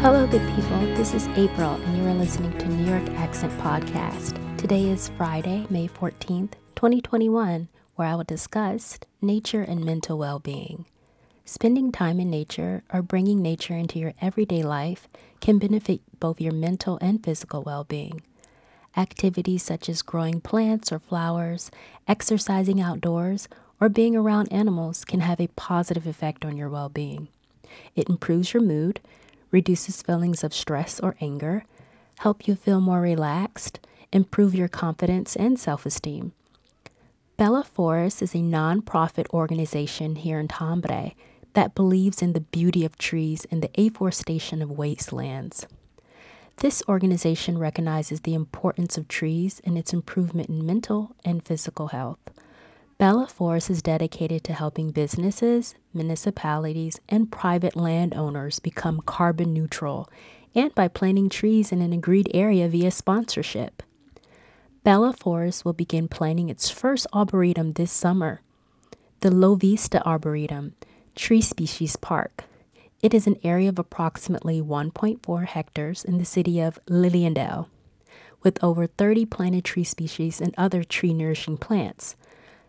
Hello, good people. This is April, and you are listening to New York Accent Podcast. Today is Friday, May 14th, 2021, where I will discuss nature and mental well being. Spending time in nature or bringing nature into your everyday life can benefit both your mental and physical well being. Activities such as growing plants or flowers, exercising outdoors, or being around animals can have a positive effect on your well being. It improves your mood, reduces feelings of stress or anger, help you feel more relaxed, improve your confidence and self-esteem. Bella Forest is a nonprofit organization here in Tampere that believes in the beauty of trees and the afforestation of wastelands. This organization recognizes the importance of trees and its improvement in mental and physical health. Bella Forest is dedicated to helping businesses, municipalities, and private landowners become carbon neutral and by planting trees in an agreed area via sponsorship. Bella Forest will begin planting its first arboretum this summer, the Lo Vista Arboretum, Tree Species Park. It is an area of approximately 1.4 hectares in the city of Lilliendale, with over 30 planted tree species and other tree nourishing plants.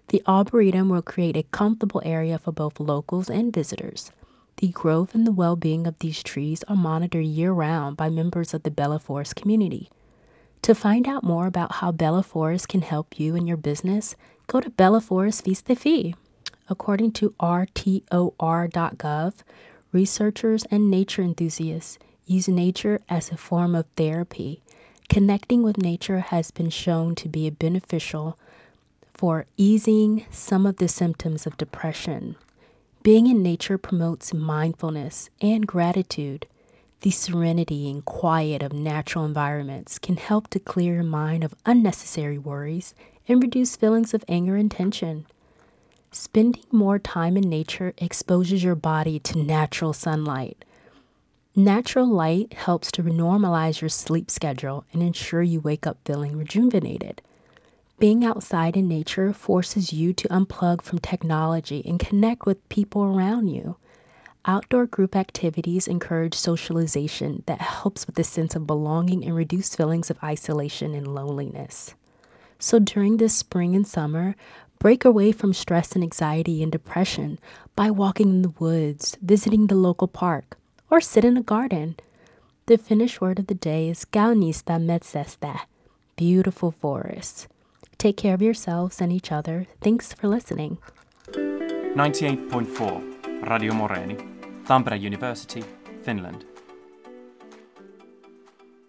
The Arboretum will create a comfortable area for both locals and visitors. The growth and the well being of these trees are monitored year round by members of the Bella Forest community. To find out more about how Bella Forest can help you and your business, go to Bella Forest Vista Fee. According to RTOR.gov, researchers and nature enthusiasts use nature as a form of therapy. Connecting with nature has been shown to be beneficial for easing some of the symptoms of depression. Being in nature promotes mindfulness and gratitude. The serenity and quiet of natural environments can help to clear your mind of unnecessary worries and reduce feelings of anger and tension. Spending more time in nature exposes your body to natural sunlight. Natural light helps to normalize your sleep schedule and ensure you wake up feeling rejuvenated. Being outside in nature forces you to unplug from technology and connect with people around you. Outdoor group activities encourage socialization that helps with the sense of belonging and reduce feelings of isolation and loneliness. So during this spring and summer, break away from stress and anxiety and depression by walking in the woods, visiting the local park, or sit in a garden. The Finnish word of the day is kaunista metsästä, beautiful forest. Take care of yourselves and each other. Thanks for listening. 98.4 Radio Moreeni, Tampere University, Finland.